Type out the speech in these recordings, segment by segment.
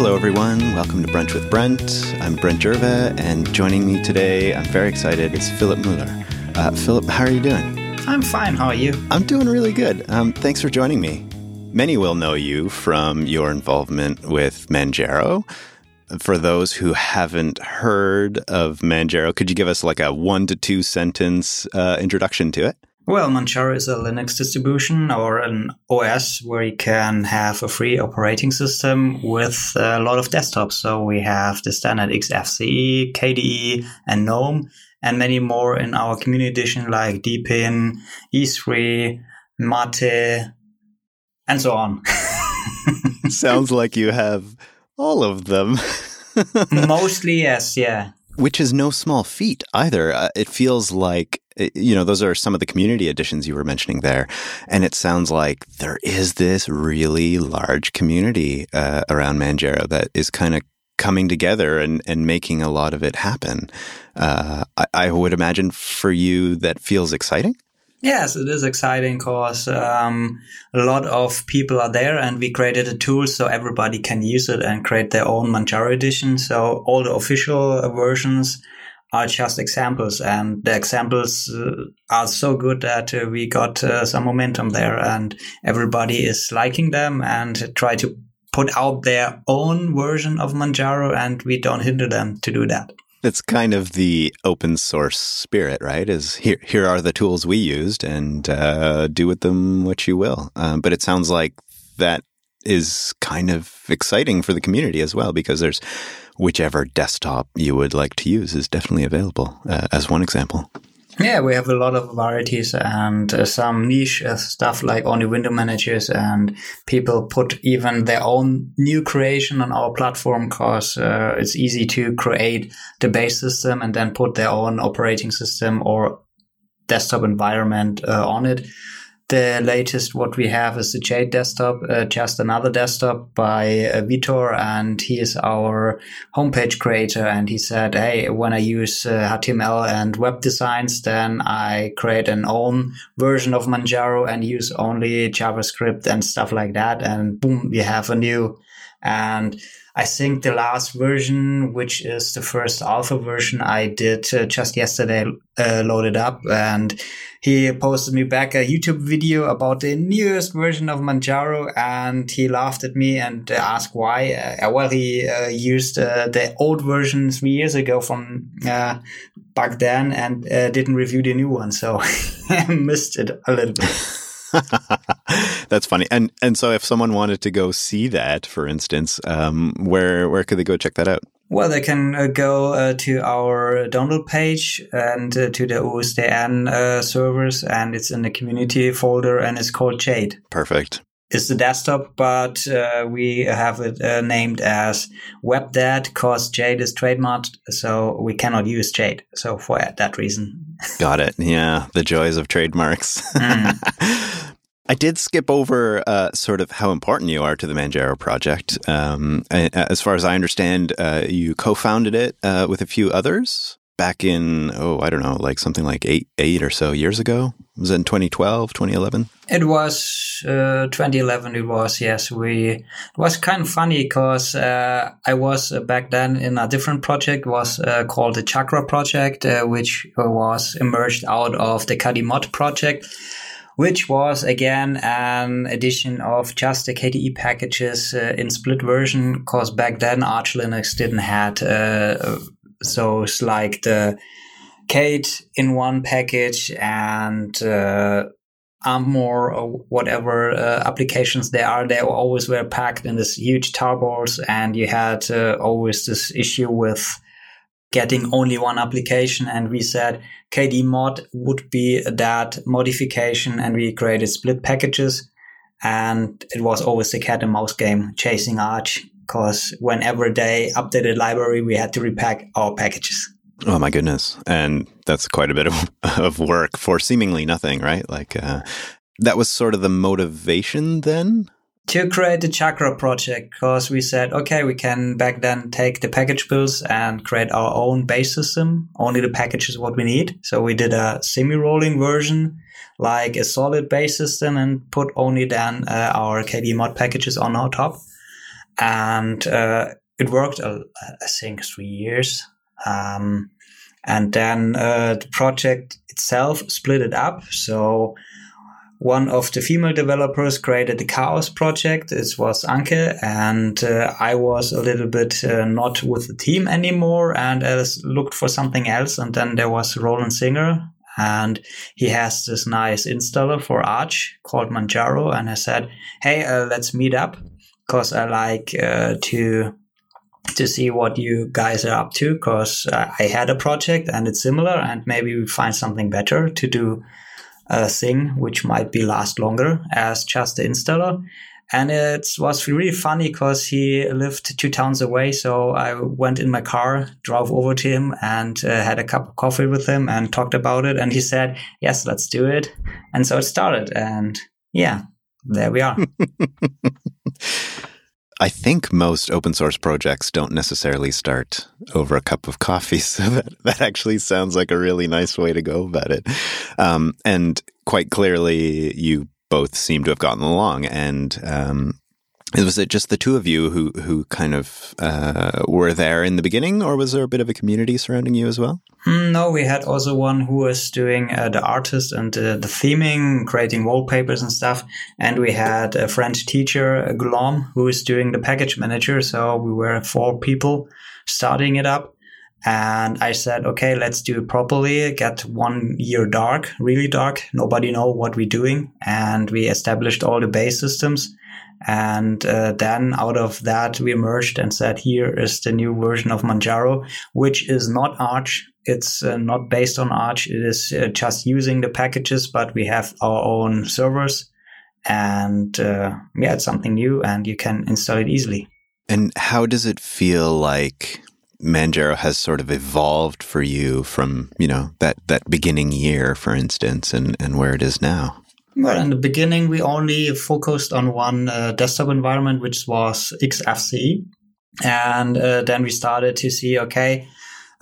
Hello, everyone. Welcome to Brunch with Brent. I'm Brent Gervais, and joining me today, I'm very excited, is Philip Mueller. Uh, Philip, how are you doing? I'm fine. How are you? I'm doing really good. Um, thanks for joining me. Many will know you from your involvement with Manjaro. For those who haven't heard of Manjaro, could you give us like a one to two sentence uh, introduction to it? Well, Manjaro is a Linux distribution or an OS where you can have a free operating system with a lot of desktops. So we have the standard XFCE, KDE, and GNOME, and many more in our community edition like Deepin, i3, Mate, and so on. Sounds like you have all of them. Mostly, yes, yeah. Which is no small feat either. Uh, it feels like, uh, you know, those are some of the community editions you were mentioning there. And it sounds like there is this really large community uh, around Manjaro that is kind of coming together and, and making a lot of it happen. Uh, I, I, would imagine for you that feels exciting. Yes, it is exciting because um, a lot of people are there, and we created a tool so everybody can use it and create their own Manjaro edition. So all the official versions are just examples, and the examples uh, are so good that uh, we got uh, some momentum there, and everybody is liking them and try to put out their own version of Manjaro, and we don't hinder them to do that. That's kind of the open source spirit, right? Is here here are the tools we used, and uh, do with them what you will. Um, but it sounds like that is kind of exciting for the community as well, because there's whichever desktop you would like to use is definitely available uh, as one example. Yeah, we have a lot of varieties and uh, some niche uh, stuff like only window managers and people put even their own new creation on our platform because uh, it's easy to create the base system and then put their own operating system or desktop environment uh, on it. The latest what we have is the Jade desktop, uh, just another desktop by uh, Vitor, and he is our homepage creator. And he said, "Hey, when I use uh, HTML and web designs, then I create an own version of Manjaro and use only JavaScript and stuff like that. And boom, we have a new and I think the last version, which is the first alpha version, I did uh, just yesterday uh, loaded up, and he posted me back a YouTube video about the newest version of Manjaro, and he laughed at me and asked why. Uh, well, he uh, used uh, the old version three years ago from uh, back then and didn't review the new one, so I missed it a little bit. That's funny. And and so if someone wanted to go see that, for instance, um, where where could they go check that out? Well, they can uh, go uh, to our download page and uh, to the OSDN uh, servers, and it's in the community folder, and it's called Jade. Perfect. It's the desktop, but uh, we have it uh, named as WebDAD because Jade is trademarked, so we cannot use Jade. So for that reason. Got it. Yeah, the joys of trademarks. Mm. I did skip over uh, sort of how important you are to the Manjaro project. Um, as far as I understand, uh, you co-founded it uh, with a few others back in oh I don't know like something like eight eight or so years ago. Was it in 2012, 2011? It was uh, 2011. It was yes. We it was kind of funny because uh, I was uh, back then in a different project. was called the Chakra project, which was emerged out of the KDE project which was again an addition of just the KDE packages uh, in split version, because back then Arch Linux didn't had uh, those like the Kate in one package and uh, Amarok or whatever uh, applications there are, they always were packed in this huge tarballs, and you had uh, always this issue with getting only one application. And we said KDE mod would be that modification. And we created split packages. And it was always the cat and mouse game chasing Arch because whenever they updated library, we had to repack our packages. Oh my goodness. And that's quite a bit of, of work for seemingly nothing, right? Like, uh, that was sort of the motivation then to create the Chakra project because we said, okay, we can back then take the package builds and create our own base system. Only the package is what we need. So we did a semi-rolling version, like a solid base system and put only then uh, our KDE mod packages on our top. And uh, it worked, uh, I think, three years. Um, and then uh, the project itself split it up. So one of the female developers created the KaOS project. It was Anke, and uh, I was a little bit uh, not with the team anymore and I looked for something else. And then there was Roland Singer, and he has this nice installer for Arch called Manjaro. And I said, Hey, uh, let's meet up because I like uh, to to see what you guys are up to because I had a project and it's similar and maybe we find something better to do a thing which might be last longer as just the installer. And it was really funny because he lived two towns away. So I went in my car, drove over to him and uh, had a cup of coffee with him and talked about it. And he said, yes, let's do it. And so it started. And yeah, there we are. I think most open source projects don't necessarily start over a cup of coffee. So that, that actually sounds like a really nice way to go about it. Um, and quite clearly, you both seem to have gotten along. And um, was it just the two of you who who kind of uh, were there in the beginning, or was there a bit of a community surrounding you as well? Hmm, no, we had also one who was doing uh, the artist and uh, the theming, creating wallpapers and stuff, and we had a French teacher, Guillaume, who was doing the package manager. So we were four people starting it up. And I said, okay, let's do it properly. Get one year dark, really dark. Nobody know what we're doing. And we established all the base systems and uh, then out of that, we merged and said, here is the new version of Manjaro, which is not Arch. It's uh, not based on Arch. It is uh, just using the packages, but we have our own servers. And uh, yeah, it's something new and you can install it easily. And how does it feel like Manjaro has sort of evolved for you from, you know, that, that beginning year, for instance, and, and where it is now? Well, in the beginning, we only focused on one uh, desktop environment, which was XFCE. And uh, then we started to see, okay,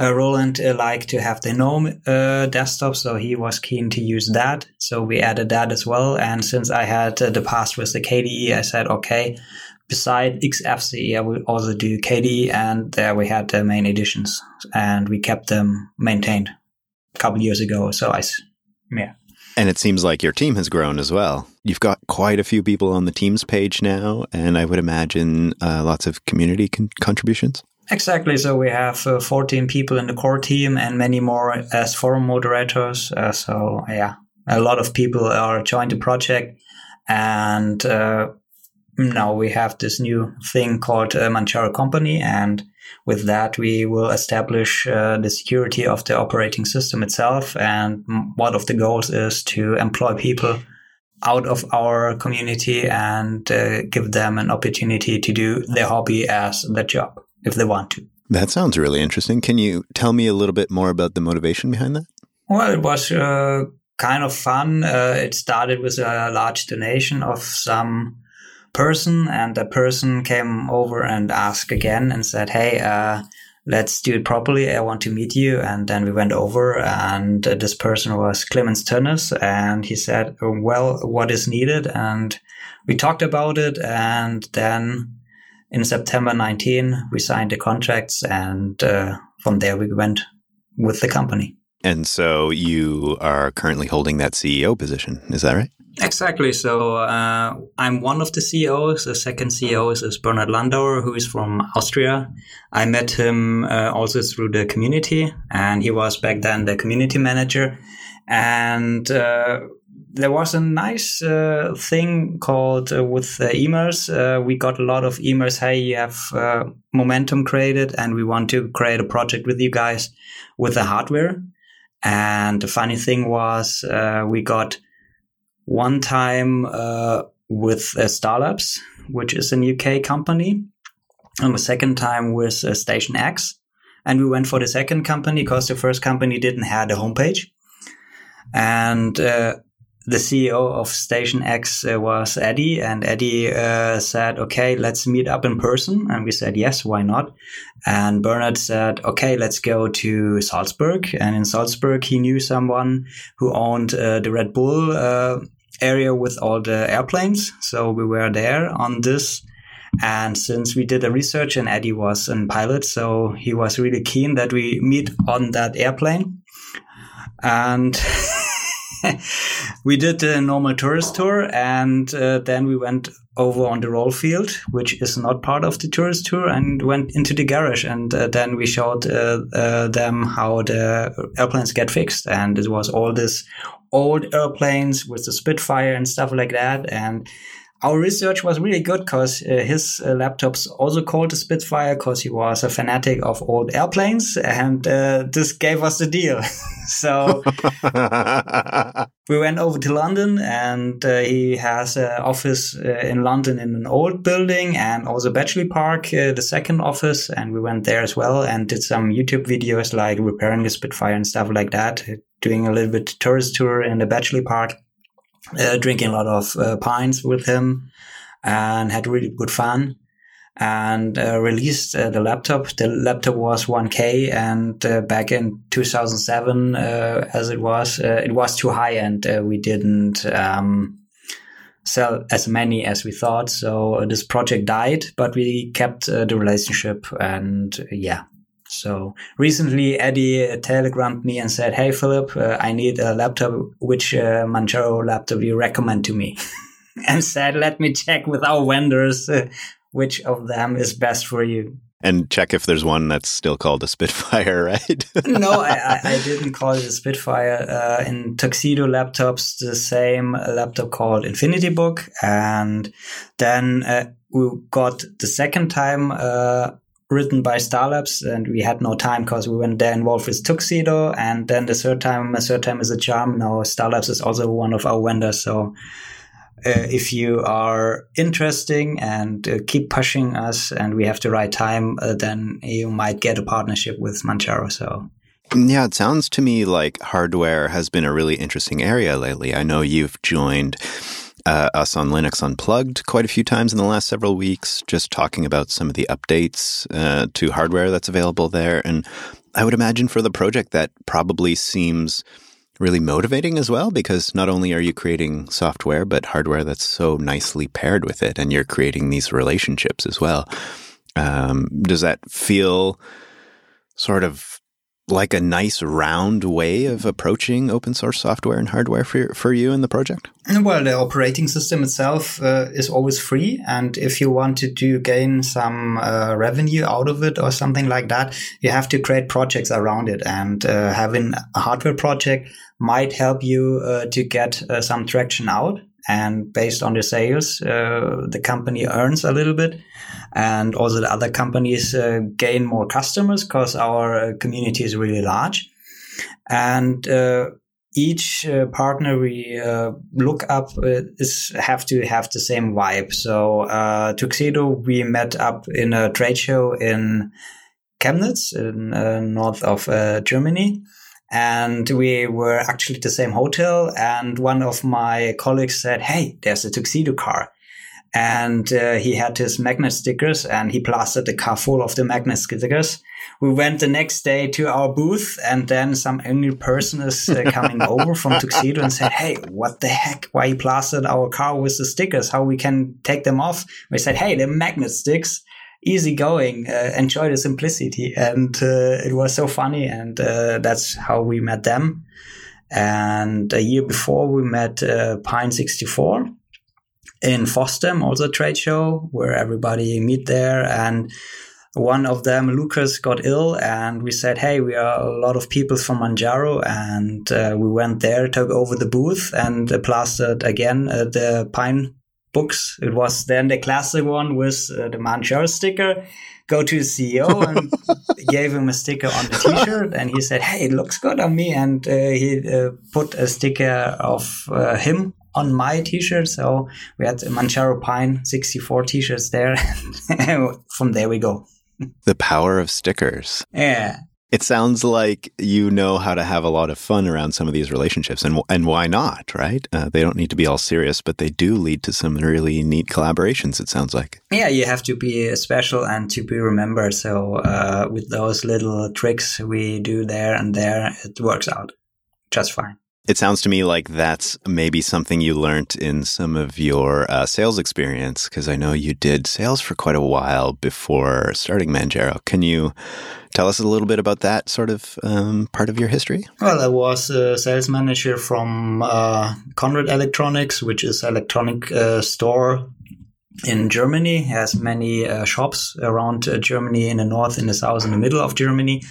uh, Roland uh, liked to have the GNOME uh, desktop, so he was keen to use that. So we added that as well. And since I had uh, the past with the KDE, I said, okay, beside XFCE, I will also do KDE. And there we had the main editions and we kept them maintained a couple years ago. So I, yeah. And it seems like your team has grown as well. You've got quite a few people on the Teams page now, and I would imagine uh, lots of community con- contributions. Exactly. So we have uh, 14 people in the core team and many more as forum moderators. Uh, so, yeah, a lot of people are joined the project. And uh, now we have this new thing called uh, Company. And with that, we will establish uh, the security of the operating system itself. And one of the goals is to employ people out of our community and uh, give them an opportunity to do their hobby as their job if they want to. That sounds really interesting. Can you tell me a little bit more about the motivation behind that? Well, it was uh, kind of fun. Uh, it started with a large donation of some person, and the person came over and asked again and said, "Hey, uh, let's do it properly. I want to meet you." And then we went over, and this person was Clemens Tönnes, and he said, "Well, what is needed?" And we talked about it, and then in September 19, we signed the contracts, and uh, from there we went with the company. And so you are currently holding that CEO position, is that right? Exactly. So uh, I'm one of the CEOs. The second CEO is, Bernhard Landauer, who is from Austria. I met him uh, also through the community, and he was back then the community manager. And uh, there was a nice uh, thing called uh, with emails. Uh, we got a lot of emails. Hey, you have momentum created, and we want to create a project with you guys with the hardware. And the funny thing was, we got one time uh, with uh, Starlabs, which is a UK company, and the second time with uh, Station X. And we went for the second company because the first company didn't have a homepage. And uh, the CEO of Station X uh, was Eddie, and Eddie uh, said, "Okay, let's meet up in person." And we said, "Yes, why not?" And Bernhard said, "Okay, let's go to Salzburg." And in Salzburg, he knew someone who owned uh, the Red Bull uh, area with all the airplanes. So we were there on this. And since we did the research and Eddie was a pilot, so he was really keen that we meet on that airplane. And we did a normal tourist tour and uh, then we went over on the roll field, which is not part of the tourist tour, and went into the garage. And uh, then we showed uh, uh them how the airplanes get fixed. And it was all this old airplanes with the Spitfire and stuff like that. And our research was really good because uh, his uh, laptops also called the Spitfire because he was a fanatic of old airplanes, and uh, this gave us the deal. so we went over to London, and uh, he has an office uh, in London in an old building, and also Bletchley Park, uh, the second office, and we went there as well and did some YouTube videos like repairing the Spitfire and stuff like that, doing a little bit tourist tour in the Bletchley Park uh, drinking a lot of uh, pints with him and had really good fun and uh, released uh, the laptop. The laptop was 1K, and uh, back in 2007, uh, as it was, it was too high, and we didn't um, sell as many as we thought. So this project died, but we kept the relationship, and yeah, so recently, Eddie telegrammed me and said, "Hey, Philip, uh, I need a laptop. Which uh, Manjaro laptop you recommend to me?" and said, "Let me check with our vendors uh, which of them is best for you." And check if there's one that's still called a Spitfire, right? no, I, I, didn't call it a Spitfire. Uh, in Tuxedo laptops, the same laptop called Infinity Book, and then uh, we got the second time uh, written by Starlabs, and we had no time because we went there involved with Tuxedo, and then the third time, a third time is a charm. Now Starlabs is also one of our vendors, so. Uh, if you are interesting and uh, keep pushing us and we have the right time, uh, then you might get a partnership with Manjaro. So yeah, it sounds to me like hardware has been a really interesting area lately. I know you've joined uh, us on Linux Unplugged quite a few times in the last several weeks, just talking about some of the updates uh, to hardware that's available there. And I would imagine for the project that probably seems really motivating as well, because not only are you creating software, but hardware that's so nicely paired with it, and you're creating these relationships as well. Um, does that feel sort of like a nice round way of approaching open source software and hardware for, for you in the project? Well, the operating system itself uh, is always free. And if you wanted to gain some uh, revenue out of it or something like that, you have to create projects around it. And uh, having a hardware project might help you uh, to get uh, some traction out and based on the sales, uh, the company earns a little bit, and also the other companies uh, gain more customers because our uh, community is really large, and uh, each uh, partner we uh, look up is have to have the same vibe. So Tuxedo, we met up in a trade show in Chemnitz, in north of Germany and we were actually at the same hotel. And one of my colleagues said, "Hey, there's a tuxedo car." And uh, he had his magnet stickers and he plastered the car full of the magnet stickers. We went the next day to our booth and then some angry person is uh, coming over from Tuxedo and said, Hey, what the heck? Why you plastered our car with the stickers? How we can take them off? We said, Hey, they're magnet sticks easygoing, uh, enjoy the simplicity. And uh, it was so funny. And uh, that's how we met them. And a year before, we met uh, Pine 64 in FOSDEM, also a trade show where everybody meet there. And one of them, Lucas, got ill, and we said, "Hey, we are a lot of people from Manjaro," and uh, we went there, took over the booth, and uh, plastered again uh, the pine books. It was then the classic one with uh, the Manjaro sticker. Go to the CEO and gave him a sticker on the T-shirt, and he said, "Hey, it looks good on me." And uh, he uh, put a sticker of uh, him on my T-shirt. So we had Manjaro Pine 64 T-shirts there. From there we go. The power of stickers. Yeah. It sounds like you know how to have a lot of fun around some of these relationships, and and why not, right? Uh, they don't need to be all serious, but they do lead to some really neat collaborations. It sounds like. Yeah, you have to be special and to be remembered. So uh, with those little tricks we do there and there, it works out just fine. It sounds to me like that's maybe something you learned in some of your uh, sales experience, because I know you did sales for quite a while before starting Manjaro. Can you tell us a little bit about that sort of um, part of your history? Well, I was a sales manager from uh, Conrad Electronics, which is an electronic uh, store in Germany. It has many uh, shops around uh, Germany in the north, in the south, in the middle of Germany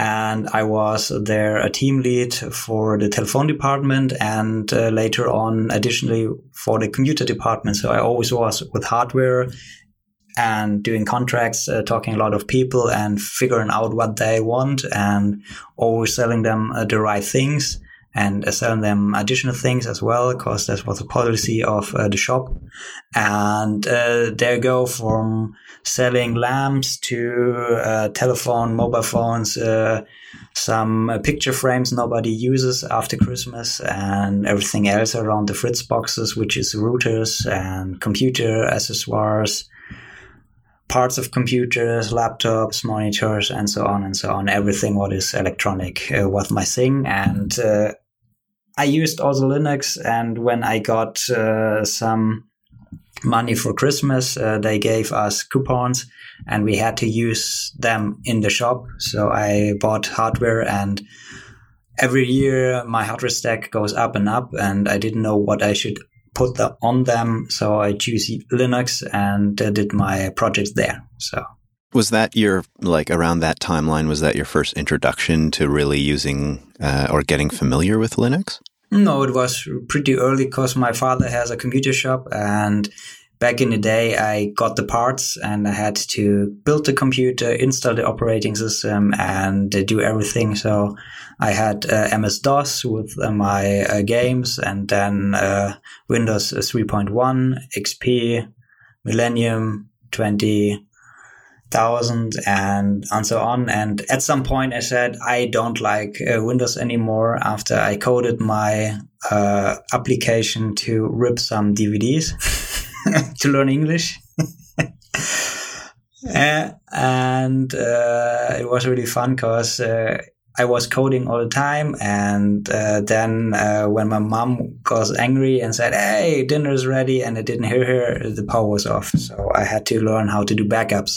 and I was there a team lead for the telephone department and uh, later on additionally for the computer department. So I always was with hardware and doing contracts, uh, talking a lot of people and figuring out what they want and always selling them uh, the right things and uh, selling them additional things as well because that was the policy of uh, the shop. And uh, there go from selling lamps to uh, telephone, mobile phones, uh, some uh, picture frames nobody uses after Christmas, and everything else around the Fritz boxes, which is routers and computer accessories, parts of computers, laptops, monitors, and so on and so on. Everything what is electronic uh, was my thing, and uh, I used also Linux. And when I got uh, some money for Christmas. Uh, they gave us coupons and we had to use them in the shop. So I bought hardware and every year my hardware stack goes up and up and I didn't know what I should put the, on them. So I choose Linux and uh, did my projects there. So was that your like around that timeline was that your first introduction to really using uh, or getting familiar with linux no, it was pretty early because my father has a computer shop and back in the day I got the parts and I had to build the computer, install the operating system and do everything. So I had uh, MS-DOS with uh, my uh, games and then uh, Windows 3.1, XP, Millennium 20, thousand and and so on. And at some point, I said I don't like uh, Windows anymore after I coded my uh, application to rip some DVDs to learn English. uh, and it was really fun because uh, I was coding all the time, and uh, then uh, when my mom got angry and said, "Hey, dinner is ready," and I didn't hear her, the power was off. So I had to learn how to do backups.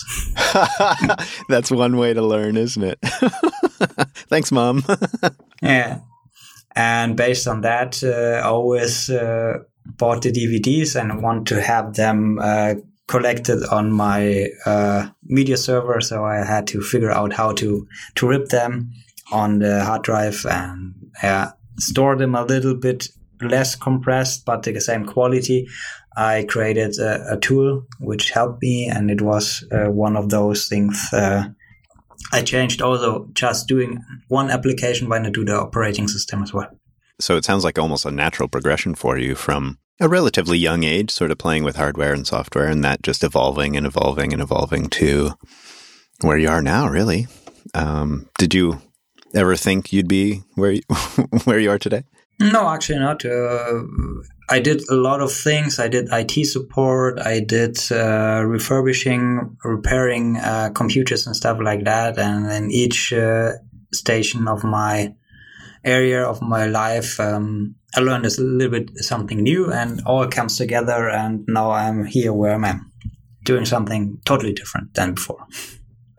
That's one way to learn, isn't it? Thanks, mom. yeah, and based on that, uh, I always uh, bought the DVDs and want to have them uh, collected on my uh, media server, so I had to figure out how to to rip them on the hard drive and store them a little bit less compressed but the same quality. I created a, a tool which helped me, and it was uh, one of those things. Uh, I changed also just doing one application when I do the operating system as well. So it sounds like almost a natural progression for you from a relatively young age, sort of playing with hardware and software, and that just evolving and evolving and evolving to where you are now, really. Um, did you ever think you'd be where you, where you are today? No, actually not. Uh, I did a lot of things. I did IT support. I did uh, refurbishing, repairing uh, computers and stuff like that. And in each uh, station of my area of my life, um, I learned a little bit something new, and all comes together. And now I'm here where I'm doing something totally different than before.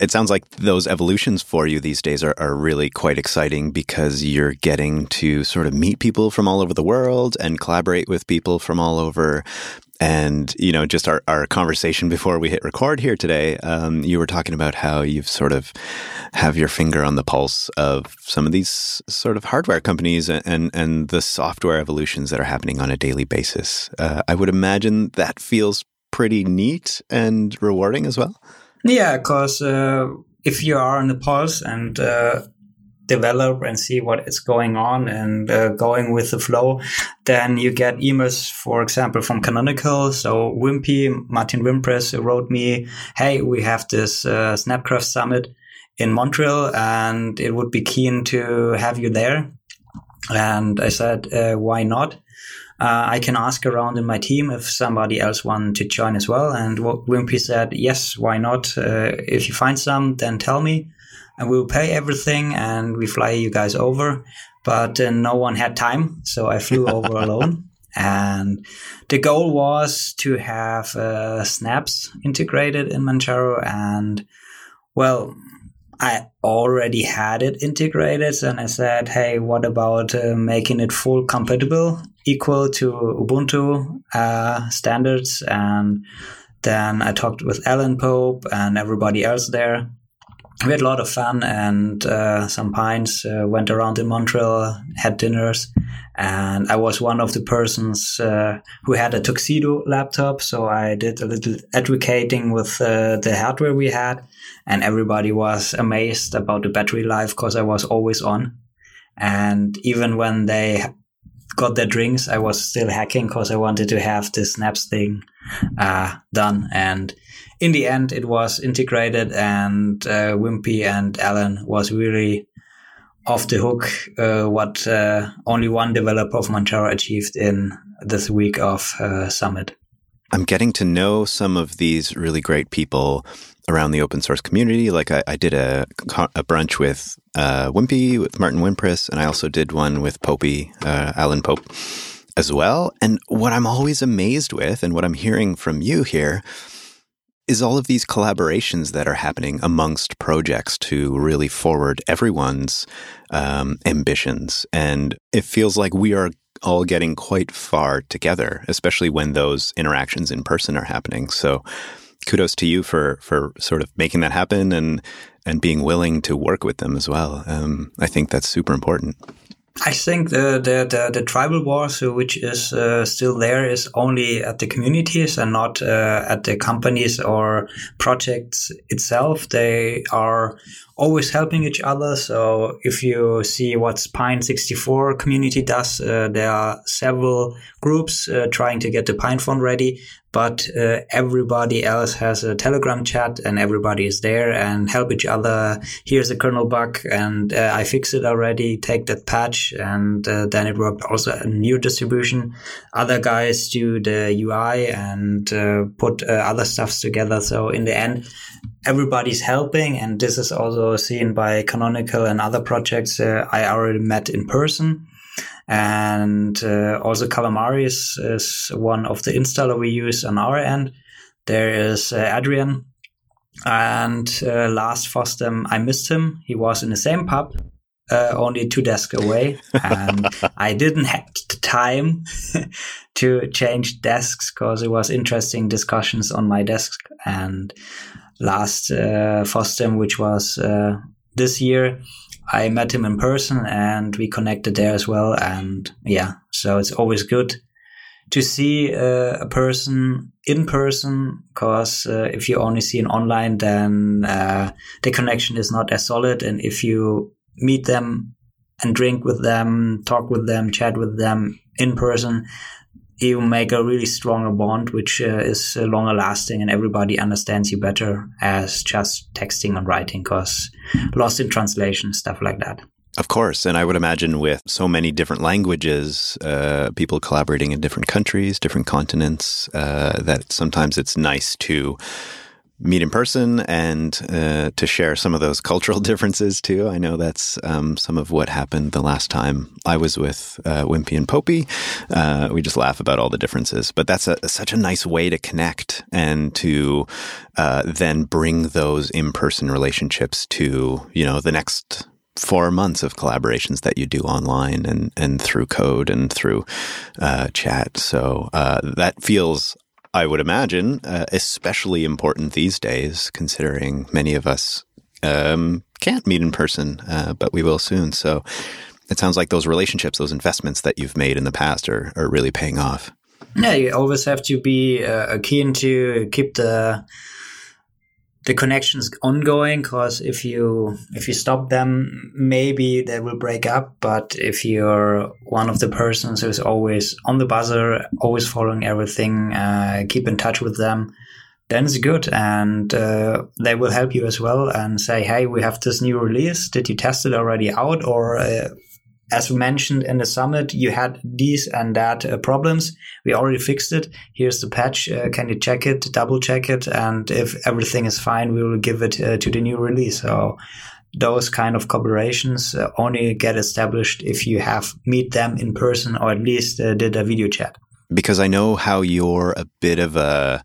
It sounds like those evolutions for you these days are, are really quite exciting because you're getting to sort of meet people from all over the world and collaborate with people from all over. And, you know, just our, our conversation before we hit record here today, um, you were talking about how you've sort of have your finger on the pulse of some of these sort of hardware companies and, and, and the software evolutions that are happening on a daily basis. Uh, I would imagine that feels pretty neat and rewarding as well. Yeah, because uh, if you are on the pulse and uh, develop and see what is going on and uh, going with the flow, then you get emails, for example, from Canonical. So Wimpy, Martin Wimpress wrote me, hey, we have this uh, Snapcraft Summit in Montreal and it would be keen to have you there. And I said, uh, why not? uh, I can ask around in my team if somebody else wants to join as well. And Wimpy said, yes, why not? Uh, if you find some, then tell me and we'll pay everything and we fly you guys over. but uh, no one had time, so I flew over alone. And the goal was to have uh, snaps integrated in Manjaro. And well, I already had it integrated. And I said, hey, what about uh, making it full compatible, equal to Ubuntu uh, standards? And then I talked with Alan Pope and everybody else there we had a lot of fun and uh, some pints. Uh, went around in Montreal, had dinners, and I was one of the persons uh, who had a tuxedo laptop. So I did a little advocating with uh, the hardware we had, and everybody was amazed about the battery life because I was always on. And even when they got their drinks, I was still hacking because I wanted to have the snaps thing uh, done. And in the end, it was integrated, and uh, Wimpy and Alan was really off the hook. Uh, what uh, only one developer of Manjaro achieved in this week of uh, Summit. I'm getting to know some of these really great people around the open source community. Like I, I did a, a brunch with uh, Wimpy, with Martin Wimpress, and I also did one with Popey, uh, Alan Pope as well. And what I'm always amazed with, and what I'm hearing from you here, is all of these collaborations that are happening amongst projects to really forward everyone's um, ambitions. And it feels like we are all getting quite far together, especially when those interactions in person are happening. So kudos to you for for sort of making that happen and and being willing to work with them as well. Um, I think that's super important. I think the the, the, the tribal wars, which is uh, still there, is only at the communities and not uh, at the companies or projects itself. They are always helping each other. So if you see what Pine64 community does, uh, there are several groups uh, trying to get the PinePhone ready but uh, everybody else has a telegram chat and everybody is there and help each other. Here's a kernel bug and uh, i fix it already. Take that patch and uh, then it worked. Also a new distribution. Other guys do the ui and uh, put uh, other stuffs together. So in the end everybody's helping and this is also seen by canonical and other projects uh, i already met in person and uh, also Calamares is one of the installer we use on our end. There is uh, Adriaan and uh, last FOSDEM, I missed him. He was in the same pub, uh, only two desks away, and I didn't have the time to change desks because it was interesting discussions on my desk. And last uh, FOSDEM, which was uh, this year, I met him in person and we connected there as well. And yeah, so it's always good to see uh, a person in person because uh, if you only see an online, then uh, the connection is not as solid. And if you meet them and drink with them, talk with them, chat with them in person, you make a really stronger bond, which uh, is uh, longer lasting, and everybody understands you better as just texting and writing, because lost in translation, stuff like that. Of course. And I would imagine with so many different languages, uh, people collaborating in different countries, different continents, uh, that sometimes it's nice to meet in person and uh, to share some of those cultural differences too. I know that's um, some of what happened the last time I was with uh, Wimpy and Popey. Uh, we just laugh about all the differences, but that's a, such a nice way to connect and to uh, then bring those in person relationships to you know the next four months of collaborations that you do online and, and through code and through uh, chat. So uh, that feels I would imagine, uh, especially important these days, considering many of us um, can't meet in person, uh, but we will soon. So it sounds like those relationships, those investments that you've made in the past are, are really paying off. Yeah, you always have to be uh, keen to keep the the connections ongoing because if you if you stop them maybe they will break up but if you're one of the persons who's always on the buzzer always following everything uh, keep in touch with them then it's good. And uh, they will help you as well and say hey we have this new release. Did you test it already out? Or uh, as we mentioned in the summit, you had these and that uh, problems. We already fixed it. Here's the patch. Uh, can you check it, double check it? And if everything is fine, we will give it uh, to the new release. So those kind of collaborations uh, only get established if you have meet them in person or at least uh, did a video chat. Because I know how you're a bit of a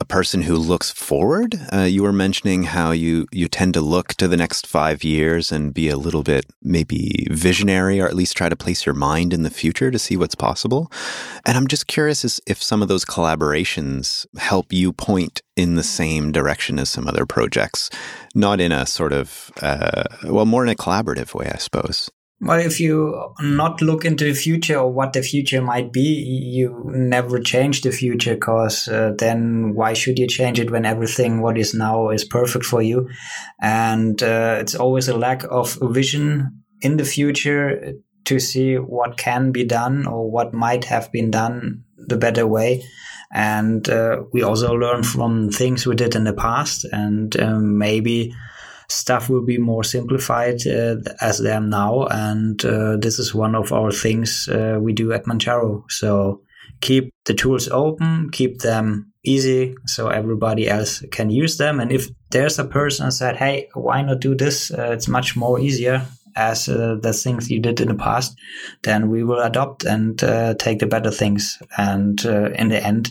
a person who looks forward. Uh, you were mentioning how you you tend to look to the next five years and be a little bit maybe visionary, or at least try to place your mind in the future to see what's possible. And I'm just curious if some of those collaborations help you point in the same direction as some other projects, not in a sort of uh, well, more in a collaborative way, I suppose. Well, if you not look into the future or what the future might be, you never change the future because uh, then why should you change it when everything what is now is perfect for you? And uh, it's always a lack of vision in the future to see what can be done or what might have been done the better way. And uh, we also learn from things we did in the past and um, maybe stuff will be more simplified uh, as they are now. And uh, this is one of our things uh, we do at Manjaro. So keep the tools open, keep them easy so everybody else can use them. And if there's a person said, hey, why not do this? Uh, it's much more easier as uh, the things you did in the past, then we will adopt and uh, take the better things. And in the end,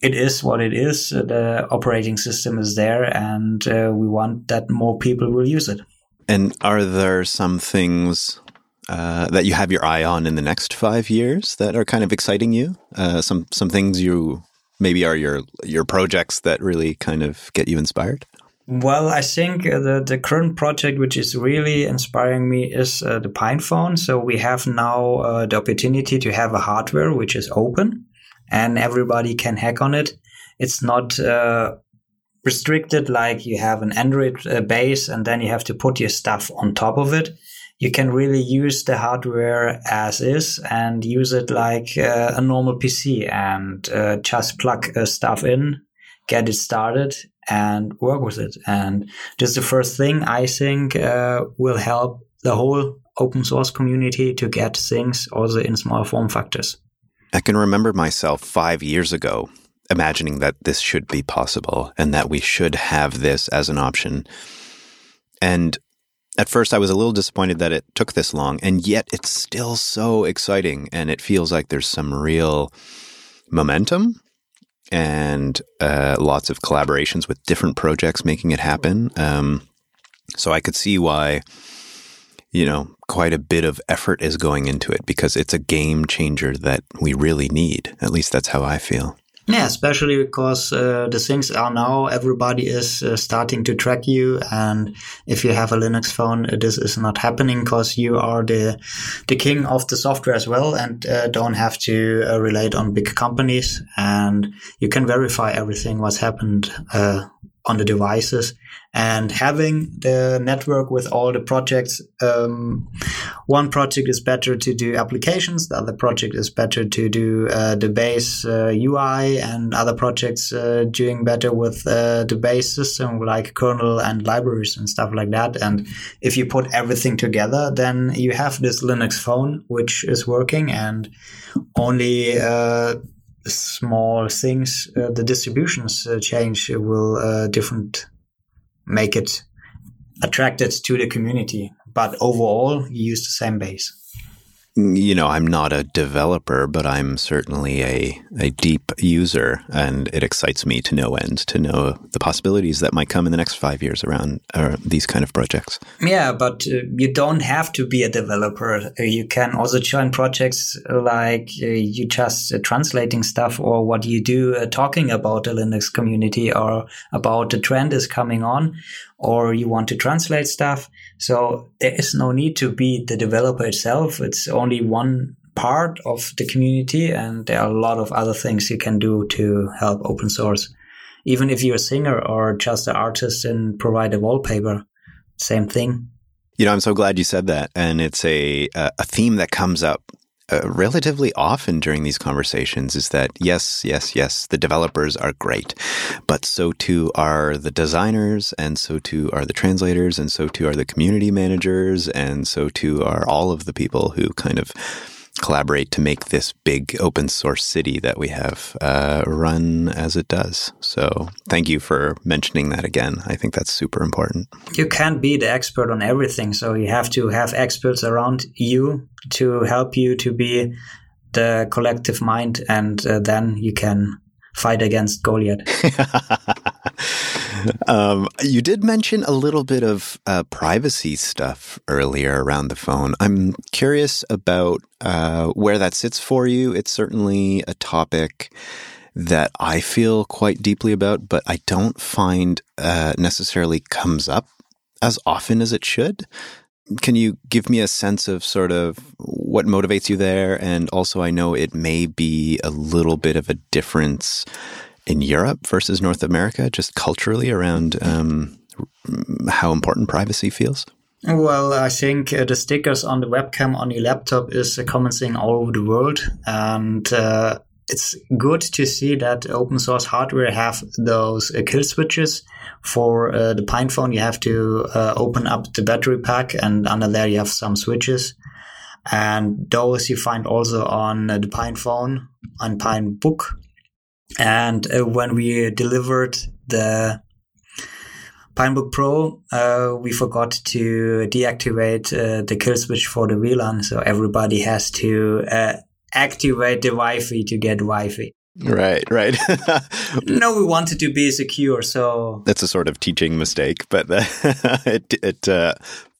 it is what it is. The operating system is there, and uh, we want that more people will use it. And are there some things uh, that you have your eye on in the next five years that are kind of exciting you? Uh, some some things you maybe are your your projects that really kind of get you inspired. Well, I think the the current project which is really inspiring me is uh, the PinePhone. So we have now uh, the opportunity to have a hardware which is open and everybody can hack on it. It's not uh, restricted like you have an Android uh, base and then you have to put your stuff on top of it. You can really use the hardware as is and use it like uh, a normal PC and uh, just plug uh, stuff in, get it started, and work with it. And this is the first thing I think uh, will help the whole open source community to get things also in small form factors. I can remember myself five years ago imagining that this should be possible and that we should have this as an option. And at first, I was a little disappointed that it took this long, and yet it's still so exciting. And it feels like there's some real momentum and uh, lots of collaborations with different projects making it happen. Um, so I could see why you know, quite a bit of effort is going into it because it's a game changer that we really need. At least that's how I feel. Yeah, especially because uh, the things are now everybody is uh, starting to track you, and if you have a Linux phone, this is not happening because you are the the king of the software as well, and uh, don't have to uh, relate on big companies, and you can verify everything what's happened uh, on the devices and having the network with all the projects um, one project is better to do applications the other project is better to do uh, the base uh, ui and other projects uh, doing better with uh, the base system like kernel and libraries and stuff like that. And if you put everything together then you have this linux phone which is working and only uh, small things, uh, the distributions uh, change will uh, different make it attracted to the community. But overall, you use the same base you know, I'm not a developer, but I'm certainly a, a deep user, and it excites me to no end to know the possibilities that might come in the next five years around uh, these kind of projects. Yeah, but uh, you don't have to be a developer. Uh, you can also join projects like uh, you just uh, translating stuff or what you do uh, talking about the Linux community or about the trend is coming on, or you want to translate stuff so there is no need to be the developer itself. It's only one part of the community, and there are a lot of other things you can do to help open source. Even if you're a singer or just an artist and provide a wallpaper, same thing. You know, I'm so glad you said that, and it's a a theme that comes up uh, relatively often during these conversations is that yes, yes, yes, the developers are great, but so too are the designers, and so too are the translators, and so too are the community managers, and so too are all of the people who kind of collaborate to make this big open source city that we have uh, run as it does. So thank you for mentioning that again. I think that's super important. You can't be the expert on everything, so you have to have experts around you to help you to be the collective mind, and uh, then you can fight against Goliath. um, you did mention a little bit of uh, privacy stuff earlier around the phone. I'm curious about uh, where that sits for you. It's certainly a topic that I feel quite deeply about, but I don't find uh, necessarily comes up as often as it should. Can you give me a sense of sort of what motivates you there? And also, I know it may be a little bit of a difference in Europe versus North America, just culturally around um, how important privacy feels. Well, I think uh, the stickers on the webcam on your laptop is a common thing all over the world. And uh, it's good to see that open source hardware have those uh, kill switches for uh, the PinePhone, you have to uh, open up the battery pack, and under there you have some switches. And those you find also on uh, the PinePhone, on PineBook. And uh, when we delivered the PineBook Pro, uh, we forgot to deactivate uh, the kill switch for the WLAN. So everybody has to activate the Wi-Fi to get Wi-Fi. Right, right. no, we wanted to be secure, so that's a sort of teaching mistake, but it it uh,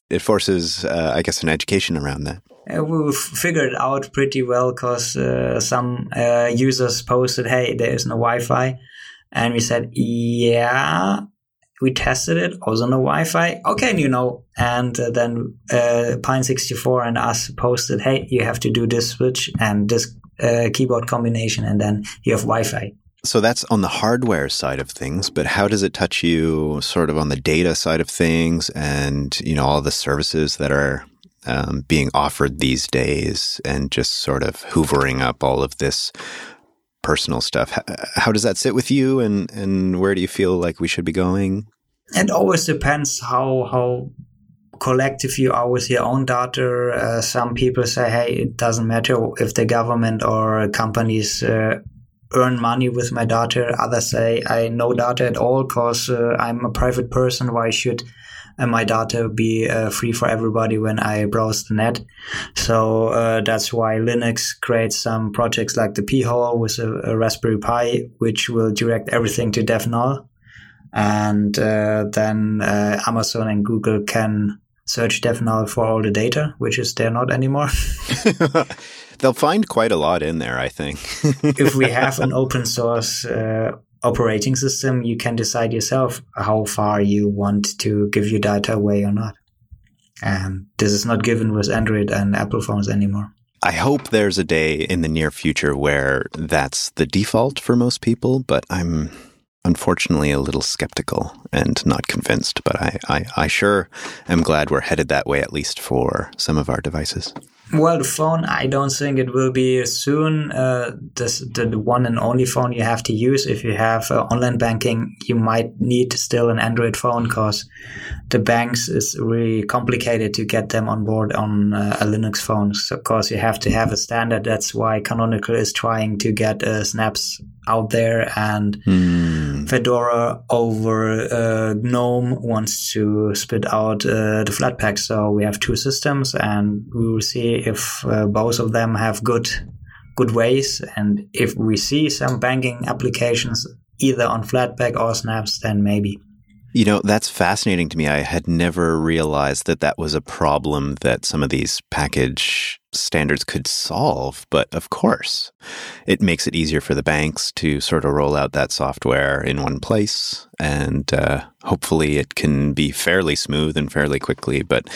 it forces, uh, I guess, an education around that. Uh, we figured out pretty well because uh, some uh, users posted, "Hey, there is no Wi-Fi," and we said, "Yeah." We tested it, also no Wi-Fi. Okay, you know, and uh, then Pine64 and us posted, "Hey, you have to do this switch and this uh, keyboard combination, and then you have Wi-Fi. So that's on the hardware side of things, but how does it touch you sort of on the data side of things and, you know, all the services that are um, being offered these days and just sort of hoovering up all of this personal stuff? How, how does that sit with you and, and where do you feel like we should be going? It always depends how, how collective you are with your own data. Uh, some people say, hey, it doesn't matter if the government or companies uh, earn money with my data. Others say, I no data at all because uh, I'm a private person. Why should uh, my data be uh, free for everybody when I browse the net? So uh, that's why Linux creates some projects like the Pi-hole with a, a Raspberry Pi, which will direct everything to DevNull and uh, then uh, Amazon and Google can search DevNull for all the data, which is there not anymore. They'll find quite a lot in there, I think. if we have an open source uh, operating system, you can decide yourself how far you want to give your data away or not. And this is not given with Android and Apple phones anymore. I hope there's a day in the near future where that's the default for most people, but I'm unfortunately a little skeptical and not convinced, but I, I, I sure am glad we're headed that way, at least for some of our devices. Well, the phone, I don't think it will be soon uh, this, the, the, one and only phone you have to use. If you have uh, online banking, you might need still an Android phone because the banks is really complicated to get them on board on uh, a Linux phone. So, of course, you have to have a standard. That's why Canonical is trying to get uh, snaps out there and mm. Fedora over uh, GNOME wants to spit out uh, the Flatpak. So we have two systems and we will see if uh, both of them have good good ways. And if we see some banking applications either on Flatpak or Snaps, then maybe. You know, that's fascinating to me. I had never realized that that was a problem that some of these package standards could solve. But of course, it makes it easier for the banks to sort of roll out that software in one place. And uh, hopefully it can be fairly smooth and fairly quickly. But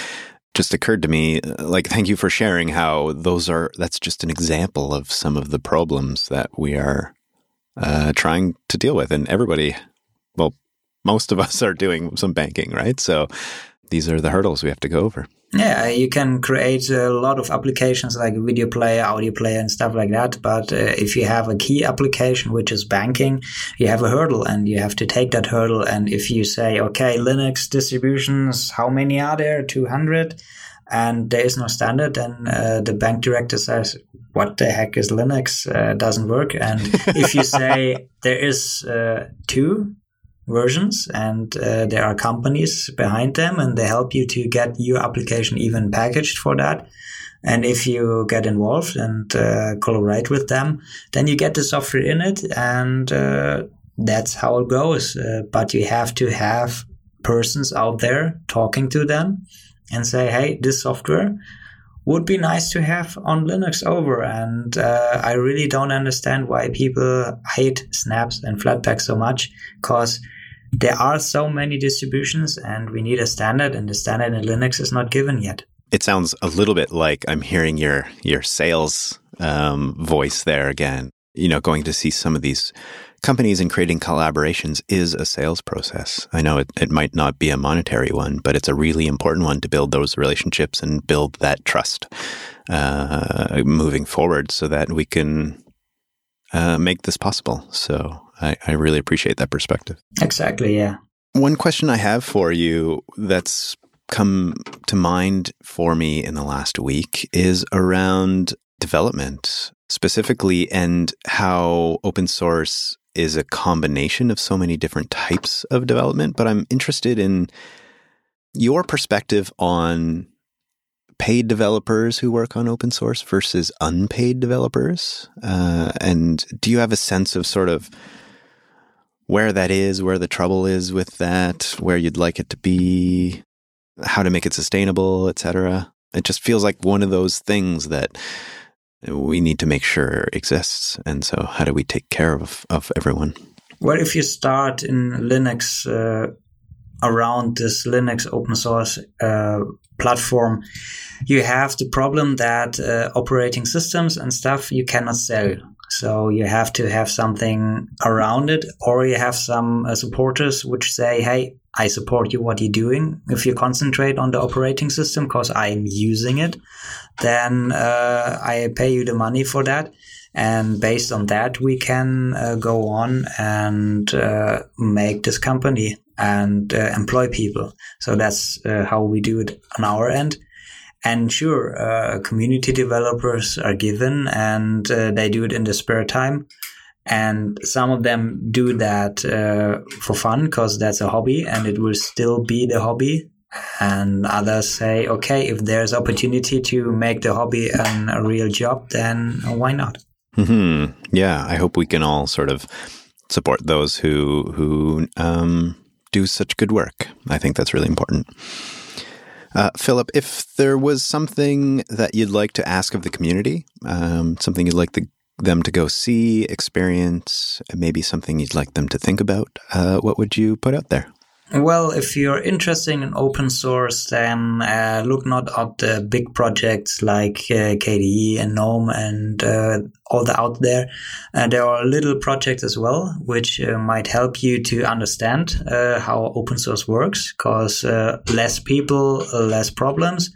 just occurred to me like thank you for sharing how those are that's just an example of some of the problems that we are uh, trying to deal with and everybody well most of us are doing some banking, right? So these are the hurdles we have to go over. Yeah, you can create a lot of applications like video player, audio player, and stuff like that. But uh, if you have a key application, which is banking, you have a hurdle and you have to take that hurdle. And if you say, okay, Linux distributions, how many are there? 200. and there is no standard, then uh, the bank director says, "What the heck is Linux? Uh, doesn't work." And if you say there is uh, two versions and uh, there are companies behind them and they help you to get your application even packaged for that and if you get involved and uh, collaborate with them then you get the software in it and uh, that's how it goes uh, but you have to have persons out there talking to them and say, hey, this software would be nice to have on Linux over. And uh, I really don't understand why people hate snaps and Flatpak so much because there are so many distributions and we need a standard and the standard in Linux is not given yet. It sounds a little bit like I'm hearing your your sales um, voice there again. You know, going to see some of these companies and creating collaborations is a sales process. I know it, it might not be a monetary one, but it's a really important one to build those relationships and build that trust uh, moving forward so that we can uh, make this possible. So I, I really appreciate that perspective. Exactly, yeah. One question I have for you that's come to mind for me in the last week is around development specifically and how open source is a combination of so many different types of development, but I'm interested in your perspective on paid developers who work on open source versus unpaid developers. Uh, and do you have a sense of sort of where that is, where the trouble is with that, where you'd like it to be, how to make it sustainable, etc.? It just feels like one of those things that we need to make sure exists. And so, how do we take care of, of everyone? Well, if you start in Linux uh, around this Linux open source uh, platform, you have the problem that uh, operating systems and stuff you cannot sell. So you have to have something around it, or you have some uh, supporters which say, "Hey, I support you what you're doing. If you concentrate on the operating system because I'm using it, then uh, I pay you the money for that. And based on that, we can uh, go on and uh, make this company and uh, employ people. So that's uh, how we do it on our end. And sure, uh, community developers are given and they do it in the spare time. And some of them do that uh, for fun because that's a hobby and it will still be the hobby. And others say okay if there's opportunity to make the hobby an, a real job then why not? Mm-hmm. yeah i hope we can all sort of support those who who um, do such good work. I think that's really important uh, Philip, if there was something that you'd like to ask of the community, um, something you'd like the them to go see, experience, maybe something you'd like them to think about, uh, what would you put out there? Well, if you're interested in open source, then uh, look not at the big projects like uh, KDE and GNOME and uh, all the out there. Uh, there are little projects as well, which uh, might help you to understand uh, how open source works, because less people, less problems.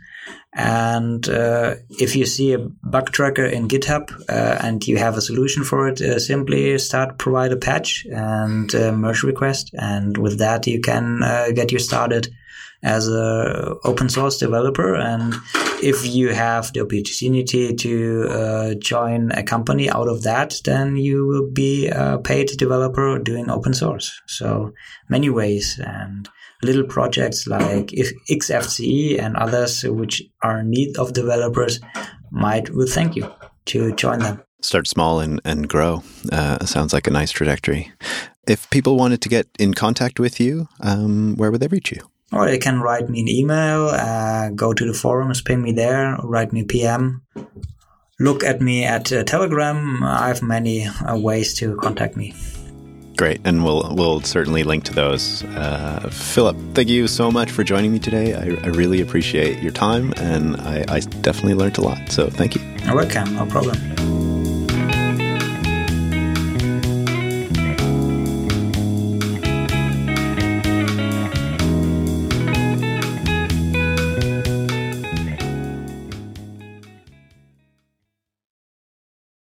And uh, if you see a bug tracker in GitHub uh, and you have a solution for it, uh, simply start provide a patch and uh, merge request, and with that you can uh, get you started as a open source developer. And if you have the opportunity to uh, join a company out of that, then you will be a paid developer doing open source. So many ways and little projects like XFCE and others which are in need of developers might will thank you to join them. Start small and, and grow. Uh, sounds like a nice trajectory. If people wanted to get in contact with you, um, where would they reach you? Or they can write me an email, uh, go to the forums, ping me there, write me PM. Look at me at uh, Telegram. I have many uh, ways to contact me. Great, and we'll we'll certainly link to those. Uh, Philip, thank you so much for joining me today. I, I really appreciate your time, and I, I, definitely learned a lot. So thank you. You're welcome. No problem.